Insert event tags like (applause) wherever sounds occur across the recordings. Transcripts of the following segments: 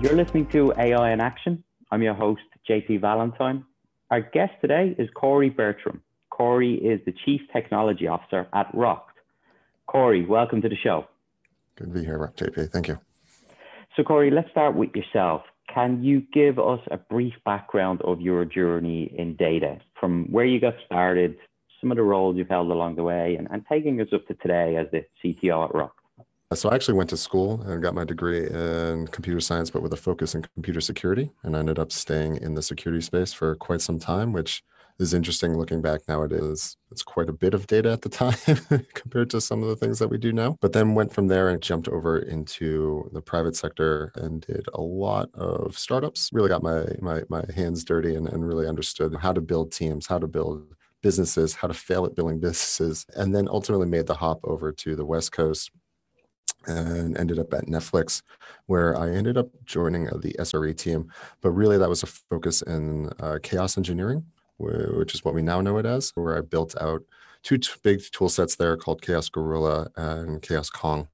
You're listening to AI in Action. I'm your host, JP Valentine. Our guest today is Corey Bertram. Corey is the Chief Technology Officer at Rokt. Corey, welcome to the show. Good to be here, JP. Thank you. So, Corey, let's start with yourself. Can you give us a brief background of your journey in data from where you got started, some of the roles you've held along the way, and, and taking us up to today as the CTO at Rokt? Uh, so I actually went to school and got my degree in computer science, but with a focus in computer security. And I ended up staying in the security space for quite some time, which is interesting looking back nowadays. It's quite a bit of data at the (laughs) time compared to some of the things that we do now. But then went from there and jumped over into the private sector and did a lot of startups. Really got my my, my hands dirty and, and really understood how to build teams, how to build businesses, how to fail at building businesses, and then ultimately made the hop over to the West Coast and ended up at Netflix, where I ended up joining uh, the SRE team. But really, that was a focus in uh, chaos engineering, which is what we now know it as, where I built out two big tool sets there called Chaos Gorilla and Chaos Kong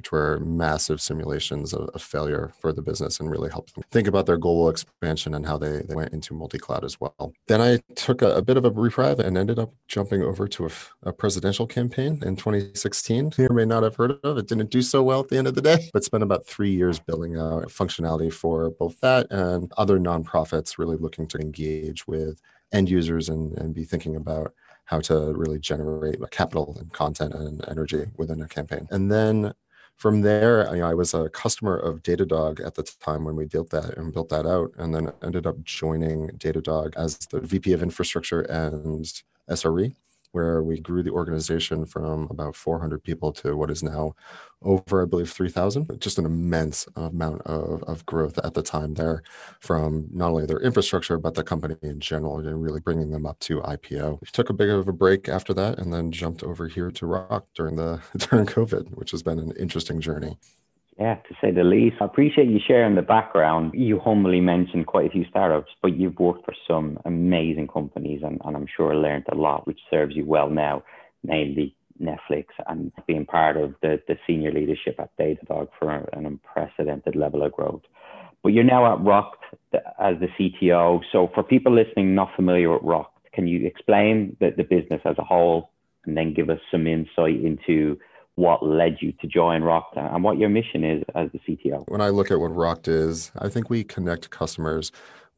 which were massive simulations of, of, failure for the business and really helped them think about their global expansion and how they, they went into multi-cloud as well. Then I took a, a bit of a reprieve and ended up jumping over to a, a, presidential campaign in 2016. You may not have heard of it. Didn't do so well at the end of the day, but spent about three years building out functionality for both that and other nonprofits really looking to engage with end users and, and be thinking about how to really generate capital and content and energy within a campaign. And then from there, you know, I was a customer of Datadog at the time when we built that and built that out, and then ended up joining Datadog as the VP of Infrastructure and SRE where we grew the organization from about 400 people to what is now over, I believe, 3,000. Just an immense amount of, of growth at the time there from not only their infrastructure, but the company in general, and really bringing them up to IPO. We took a bit of a break after that and then jumped over here to Rokt during the (laughs) during COVID, which has been an interesting journey. Yeah, to say the least. I appreciate you sharing the background. You humbly mentioned quite a few startups, but you've worked for some amazing companies and, and I'm sure learned a lot, which serves you well now, namely Netflix and being part of the, the senior leadership at Datadog for an unprecedented level of growth. But you're now at Rokt as the CTO. So for people listening not familiar with Rokt, can you explain the, the business as a whole and then give us some insight into what led you to join Rokt and what your mission is as the CTO. When I look at what Rokt is, I think we connect customers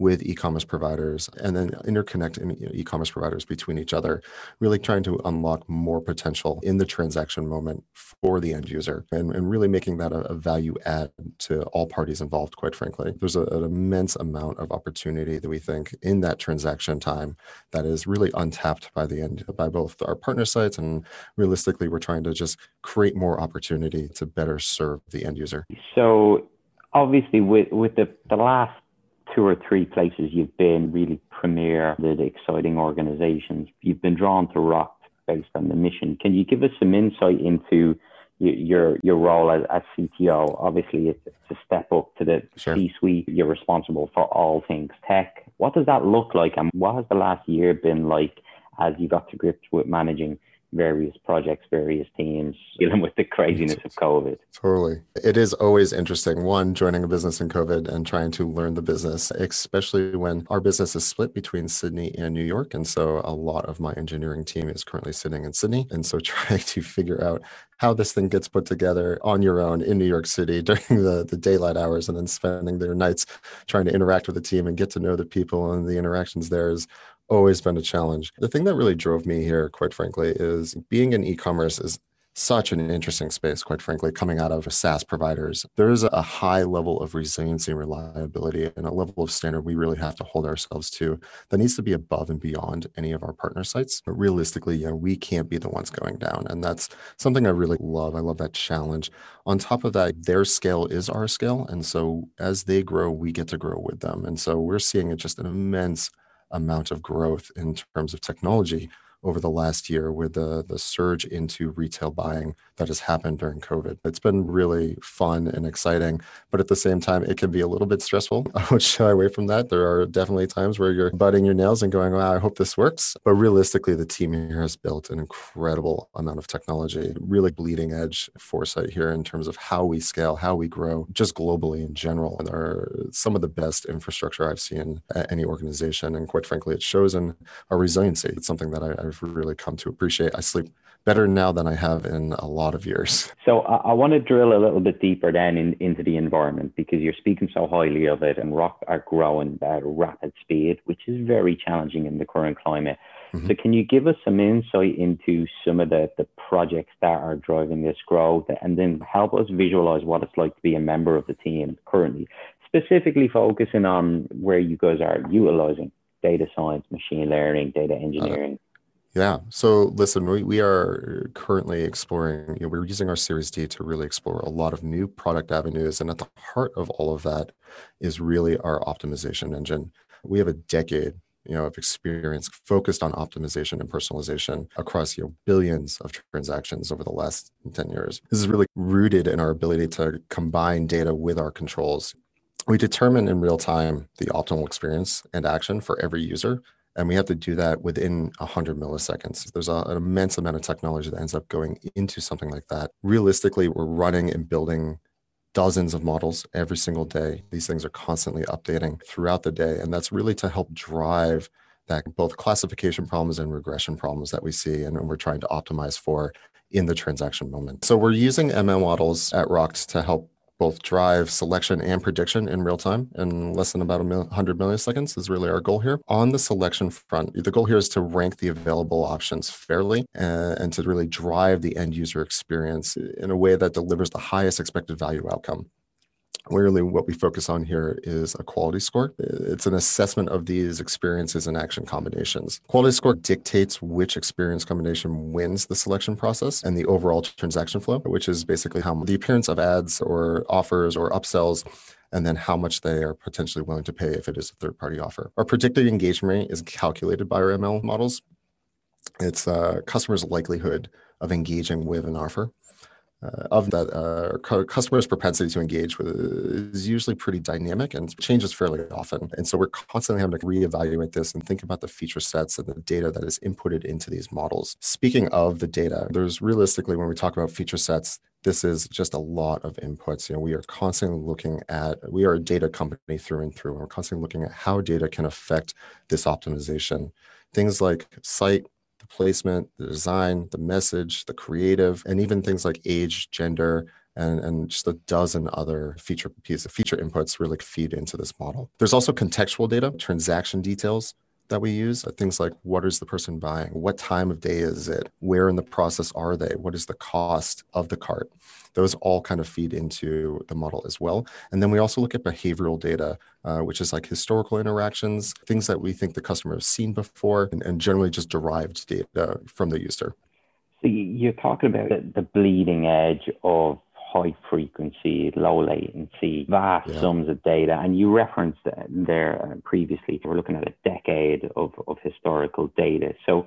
with e-commerce providers and then interconnect e-commerce providers between each other really trying to unlock more potential in the transaction moment for the end user and, and really making that a, a, value add to all parties involved quite frankly. There's a, an immense amount of opportunity that we think in that transaction time that is really untapped by the end by both our partner sites and realistically we're trying to just create more opportunity to better serve the end user. So obviously with with the, the last two or three places you've been really premier, the exciting organizations. You've been drawn to Rokt based on the mission. Can you give us some insight into your your role as, as CTO? Obviously, it's, a step up to the sure. C-suite. You're responsible for all things tech. What does that look like, and what has the last year been like as you got to grips with managing various projects, various teams, dealing with the craziness of COVID. Totally. It is always interesting, one, joining a business in COVID and trying to learn the business, especially when our business is split between Sydney and New York. And so a lot of my engineering team is currently sitting in Sydney. And so (laughs) trying to figure out how this thing gets put together on your own in New York City (laughs) during the, the daylight hours and then spending their nights trying to interact with the team and get to know the people and the interactions there is always been a challenge. The thing that really drove me here, quite frankly, is being in e-commerce is such an interesting space, quite frankly, coming out of SaaS providers. There is a high level of resiliency and reliability and a level of standard we really have to hold ourselves to that needs to be above and beyond any of our partner sites. But realistically, you know, we can't be the ones going down. And that's something I really love. I love that challenge. On top of that, their scale is our scale. And so as they grow, we get to grow with them. And so we're seeing it just an immense amount of growth in terms of technology over the last year with the, the surge into retail buying that has happened during COVID. It's been really fun and exciting, but at the same time, it can be a little bit stressful. (laughs) I would shy away from that. There are definitely times where you're biting your nails and going, wow, I hope this works. But realistically, the team here has built an incredible amount of technology, really bleeding edge foresight here in terms of how we scale, how we grow, just globally in general. And are some of the best infrastructure I've seen at any organization. And quite frankly, it shows in our resiliency. It's something that I, I've really come to appreciate. I sleep better now than I have in a lot of years. So I, I want to drill a little bit deeper then in, into the environment because you're speaking so highly of it and Rokt are growing at a rapid speed, which is very challenging in the current climate. Mm-hmm. So can you give us some insight into some of the, the projects that are driving this growth and then help us visualize what it's like to be a member of the team currently, specifically focusing on where you guys are utilizing data science, machine learning, data engineering? Uh, yeah. So listen, we, we are currently exploring, you know, we're using our Series D to really explore a lot of new product avenues. And at the heart of all of that is really our optimization engine. We have a decade you know of experience focused on optimization and personalization across you know billions of transactions over the last 10 years this is really rooted in our ability to combine data with our controls we determine in real time the optimal experience and action for every user and we have to do that within 100 milliseconds. There's a, an immense amount of technology that ends up going into something like that. Realistically, we're running and building dozens of models every single day. These things are constantly updating throughout the day. And that's really to help drive that both classification problems and regression problems that we see and we're trying to optimize for in the transaction moment. So we're using ML models at Rokt to help both drive selection and prediction in real time in less than about a 100 milliseconds is really our goal here. On the selection front, the goal here is to rank the available options fairly and, and to really drive the end user experience in a way that delivers the highest expected value outcome really what we focus on here is a quality score. It's an assessment of these experiences and action combinations. Quality score dictates which experience combination wins the selection process and the overall transaction flow, which is basically how the appearance of ads or offers or upsells and then how much they are potentially willing to pay if it is a third party offer. Our predicted engagement rate is calculated by our ML models. It's a uh, customer's likelihood of engaging with an offer uh, of that uh, customers' propensity to engage with is usually pretty dynamic and changes fairly often. And so we're constantly having to reevaluate this and think about the feature sets and the data that is inputted into these models. Speaking of the data, there's realistically, when we talk about feature sets, this is just a lot of inputs. You know, we are constantly looking at, we are a data company through and through. And we're constantly looking at how data can affect this optimization. Things like site placement, the design, the message, the creative, and even things like age, gender, and, and just a dozen other feature pieces, feature inputs really feed into this model. There's also contextual data, transaction details, that we use things like what is the person buying? What time of day is it? Where in the process are they? What is the cost of the cart? Those all kind of feed into the model as well. And then we also look at behavioral data uh, which is like historical interactions things that we think the customer has seen before and, and generally just derived data from the user. So you're talking about the bleeding edge of high frequency, low latency, vast yeah. sums of data. And you referenced there uh, previously, we're looking at a decade of, of historical data. So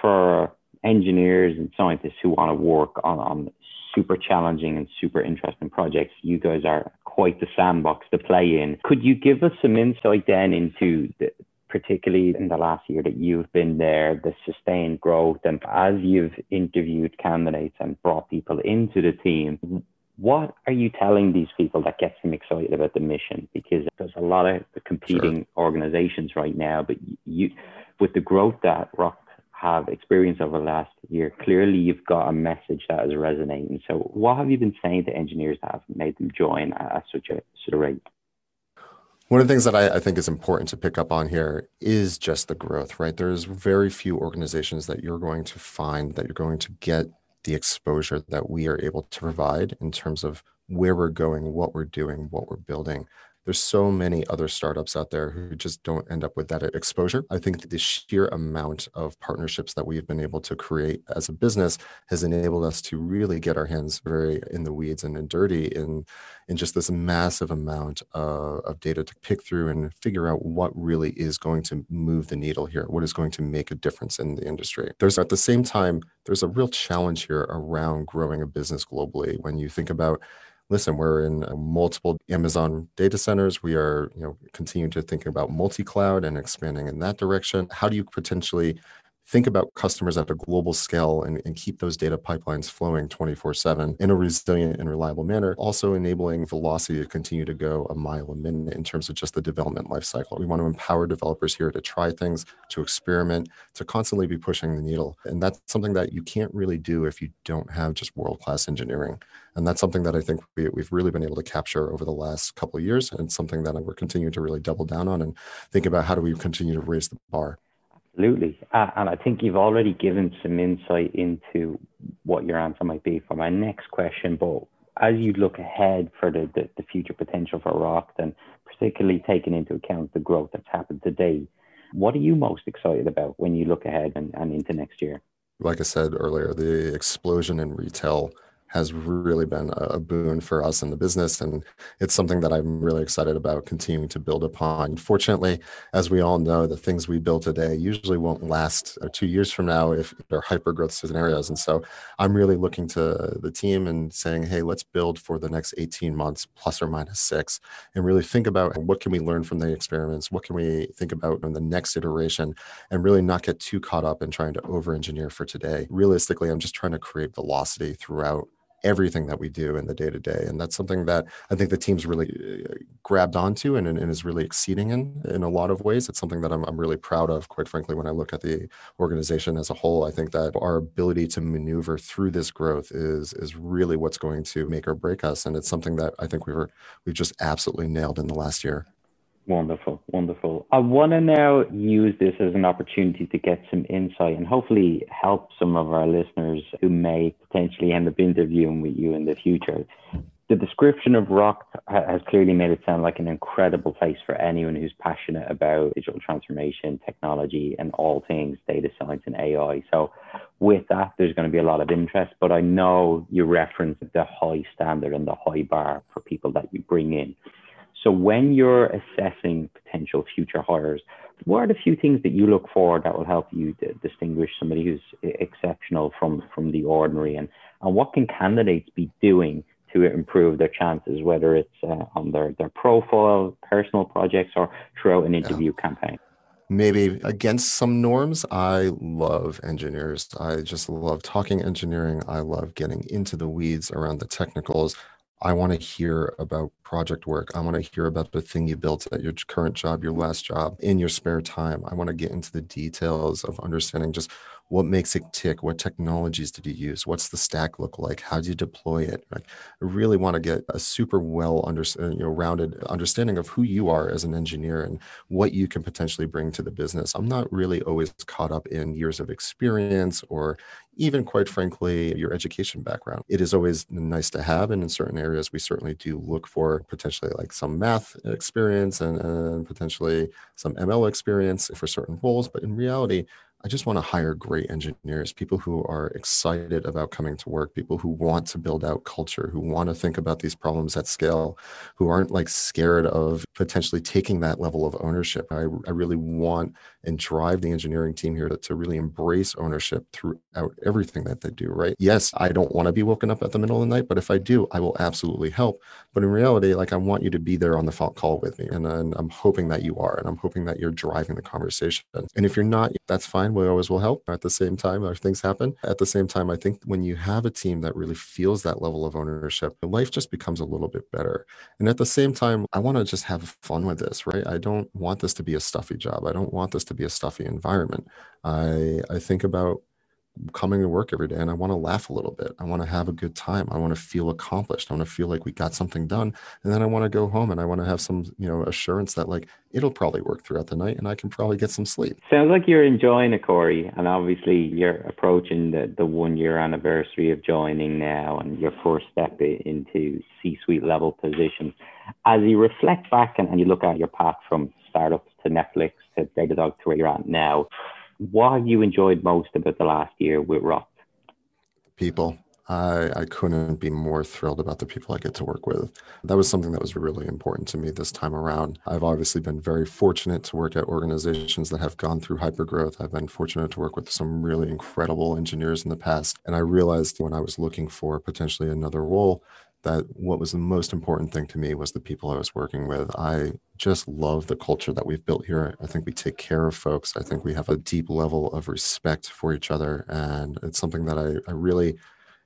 for engineers and scientists who want to work on, on super challenging and super interesting projects, you guys are quite the sandbox to play in. Could you give us some insight then into the, particularly in the last year that you've been there, the sustained growth, and as you've interviewed candidates and brought people into the team, what are you telling these people that gets them excited about the mission? Because there's a lot of competing sure. organizations right now, but you, with the growth that Rokt have experienced over the last year, clearly you've got a message that is resonating. So, what have you been saying to engineers that have made them join at such a sort of rate? One of the things that I, I, think is important to pick up on here is just the growth, right? There's very few organizations that you're going to find that you're going to get the exposure that we are able to provide in terms of where we're going, what we're doing, what we're building there's so many other startups out there who just don't end up with that exposure. I think the sheer amount of partnerships that we've been able to create as a business has enabled us to really get our hands very in the weeds and in dirty in, in just this massive amount of, of data to pick through and figure out what really is going to move the needle here, what is going to make a difference in the industry. There's at the same time, there's a real challenge here around growing a business globally. When you think about listen, we're in uh, multiple Amazon data centers. We are, you know, continuing to think about multi-cloud and expanding in that direction. How do you potentially think about customers at a global scale and, and keep those data pipelines flowing 24 7 in a resilient and reliable manner, also enabling velocity to continue to go a mile a minute in terms of just the development lifecycle. We want to empower developers here to try things, to experiment, to constantly be pushing the needle. And that's something that you can't really do if you don't have just world class engineering. And that's something that I think we, have really been able to capture over the last couple of years. And something that we're continuing to really double down on and think about how do we continue to raise the bar. Absolutely. Uh, and I think you've already given some insight into what your answer might be for my next question. But as you look ahead for the, the, the future potential for Rokt, particularly taking into account the growth that's happened today, what are you most excited about when you look ahead and, and into next year? Like I said earlier, the explosion in retail has really been a boon for us in the business. And it's something that I'm really excited about continuing to build upon. Fortunately, as we all know, the things we build today usually won't last uh, two years from now if they're hyper growth scenarios. And so I'm really looking to the team and saying, hey, let's build for the next 18 months, plus or minus six, and really think about what can we learn from the experiments? What can we think about in the next iteration? And really not get too caught up in trying to over engineer for today. Realistically, I'm just trying to create velocity throughout everything that we do in the day to day. And that's something that I think the team's really uh, grabbed onto and, and, is really exceeding in in a lot of ways. It's something that I'm, I'm really proud of, quite frankly, when I look at the organization as a whole. I think that our ability to maneuver through this growth is is really what's going to make or break us. And it's something that I think we were we've just absolutely nailed in the last year. Wonderful, wonderful. I want to now use this as an opportunity to get some insight and hopefully help some of our listeners who may potentially end up interviewing with you in the future. The description of Rokt has clearly made it sound like an incredible place for anyone who's passionate about digital transformation, technology, and all things data science and AI. So, with that, there's going to be a lot of interest. But I know you reference the high standard and the high bar for people that you bring in. So when you're assessing potential future hires, what are the few things that you look for that will help you to distinguish somebody who's exceptional from from the ordinary, and and what can candidates be doing to improve their chances, whether it's uh, on their their profile, personal projects, or throughout an interview yeah. campaign? maybe against some norms. I love engineers. I just love talking engineering. I love getting into the weeds around the technicals. I want to hear about project work. I want to hear about the thing you built at your current job, your last job, in your spare time. I want to get into the details of understanding just what makes it tick? What technologies did you use? What's the stack look like? How do you deploy it? I really want to get a super well under, uh, you know, rounded understanding of who you are as an engineer and what you can potentially bring to the business. I'm not really always caught up in years of experience or even quite frankly your education background. It is always nice to have and in certain areas we certainly do look for potentially like some math experience and, and potentially some ml experience for certain roles but in reality I just want to hire great engineers, people who are excited about coming to work, people who want to build out culture, who want to think about these problems at scale, who aren't like scared of potentially taking that level of ownership. I, I really want and drive the engineering team here to, to really embrace ownership throughout everything that they do, right? Yes, I don't want to be woken up at the middle of the night, but if I do, I will absolutely help. But in reality, like I want you to be there on the call with me. And, and I'm hoping that you are. And I'm hoping that you're driving the conversation. And if you're not, that's fine. We always will help. At the same time, our things happen. At the same time, I think when you have a team that really feels that level of ownership, life just becomes a little bit better. And at the same time, I want to just have fun with this, right? I don't want this to be a stuffy job. I don't want this to be a stuffy environment. I I think about coming to work every day and I want to laugh a little bit. I want to have a good time. I want to feel accomplished. I want to feel like we got something done. And then I want to go home and I want to have some, you know, assurance that like it'll probably work throughout the night and I can probably get some sleep. Sounds like you're enjoying it, Corey. And obviously you're approaching the, the one year anniversary of joining now and your first step into C suite level positions. As you reflect back and, and you look at your path from startups to Netflix to Datadog to where you're at now, what have you enjoyed most about the last year with Rokt? People. I, I couldn't be more thrilled about the people I get to work with. That was something that was really important to me this time around. I've obviously been very fortunate to work at organizations that have gone through hypergrowth. I've been fortunate to work with some really incredible engineers in the past. And I realized when I was looking for potentially another role that what was the most important thing to me was the people I was working with. I just love the culture that we've built here. I think we take care of folks. I think we have a deep level of respect for each other. And it's something that I, I really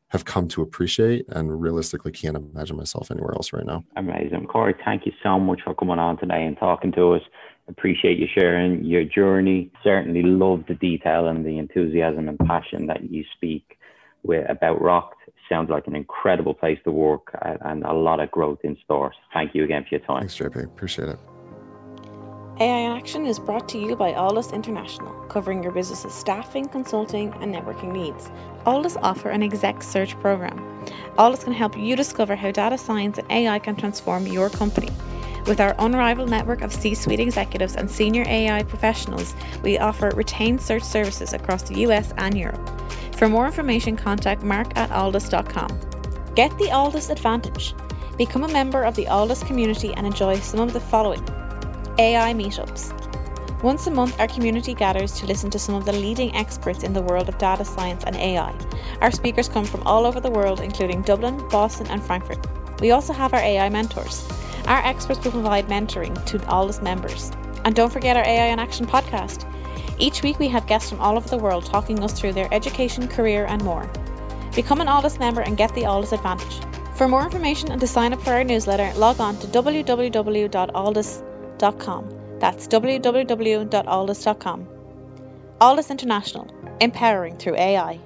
have come to appreciate and realistically can't imagine myself anywhere else right now. Amazing. Corey, thank you so much for coming on today and talking to us. Appreciate you sharing your journey. Certainly love the detail and the enthusiasm and passion that you speak with about Rokt sounds like an incredible place to work and a lot of growth in store. Thank you again for your time. Thanks, JP. Appreciate it. AI in Action is brought to you by Alldus International, covering your business's staffing, consulting, and networking needs. Alldus offer an exec search program. Alldus can help you discover how data science and AI can transform your company. With our unrivaled network of C suite executives and senior AI professionals, we offer retained search services across the US and Europe. For more information, contact mark at alldus.com. Get the Alldus advantage. Become a member of the Alldus community and enjoy some of the following AI meetups. Once a month, our community gathers to listen to some of the leading experts in the world of data science and AI. Our speakers come from all over the world, including Dublin, Boston, and Frankfurt. We also have our AI mentors. Our experts will provide mentoring to Alldus members. And don't forget our AI in Action podcast. Each week, we have guests from all over the world talking us through their education, career, and more. Become an Alldus member and get the Alldus advantage. For more information and to sign up for our newsletter, log on to www.alldus.com that's www.alldus.com. Alldus International, empowering through AI.